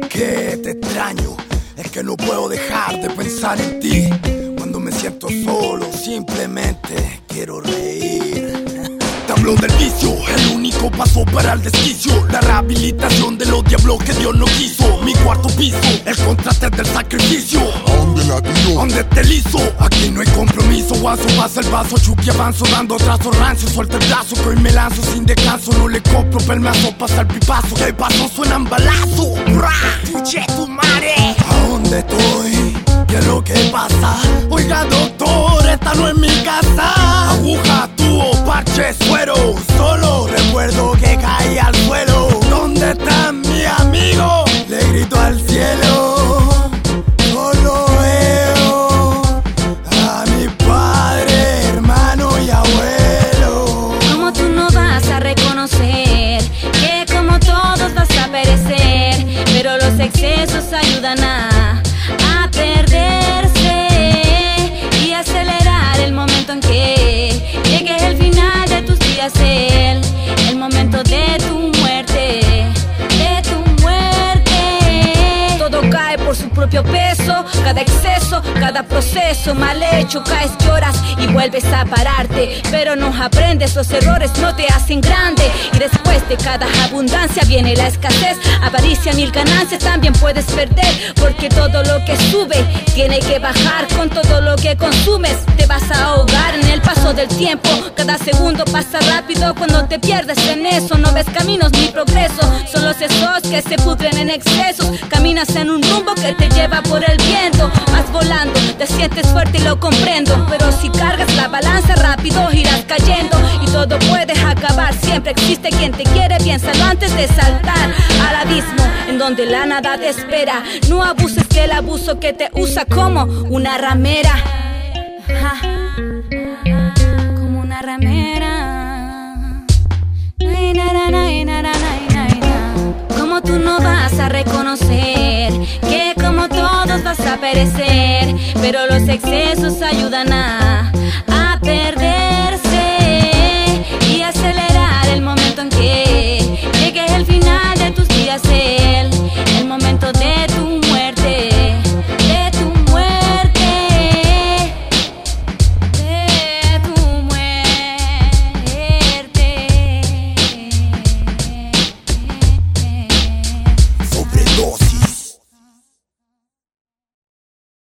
es que te extraño, es que no puedo dejar de pensar en ti. Cuando me siento solo, simplemente quiero reír. Te del vicio, el paso para el desquicio. La rehabilitación de los diablos que Dios no quiso. Mi cuarto piso, el contraste del sacrificio. ¿A dónde la? Donde te liso, aquí no hay compromiso. Guaso, pasa el vaso, chuki avanzo, dando trazo rancio. Suelta el brazo, que hoy me lanzo sin descanso. No le compro pelmazo, pasa el pipazo. Que paso suenan balazo. ¡Ra! Cada exceso, cada proceso mal hecho, caes, lloras y vuelves a pararte, pero no aprendes, los errores no te hacen grande. Y después de cada abundancia viene la escasez, avaricia, mil ganancias también puedes perder, porque todo lo que sube tiene que bajar con todo lo que consumes, te vas a ahogar en el paso del tiempo, cada segundo pasa rápido cuando te pierdes en eso, no ves caminos ni progreso, son los esos que se pudren en excesos, caminas en un rumbo que te lleva por el viento, vas volando, te sientes fuerte y lo comprendo, pero si cargas la balanza rápido irás cayendo y todo puede acabar, siempre existe quien te quiere, piénsalo antes de saltar al abismo en donde la nada te espera, no abuses del abuso que te usa como una ramera. sexy.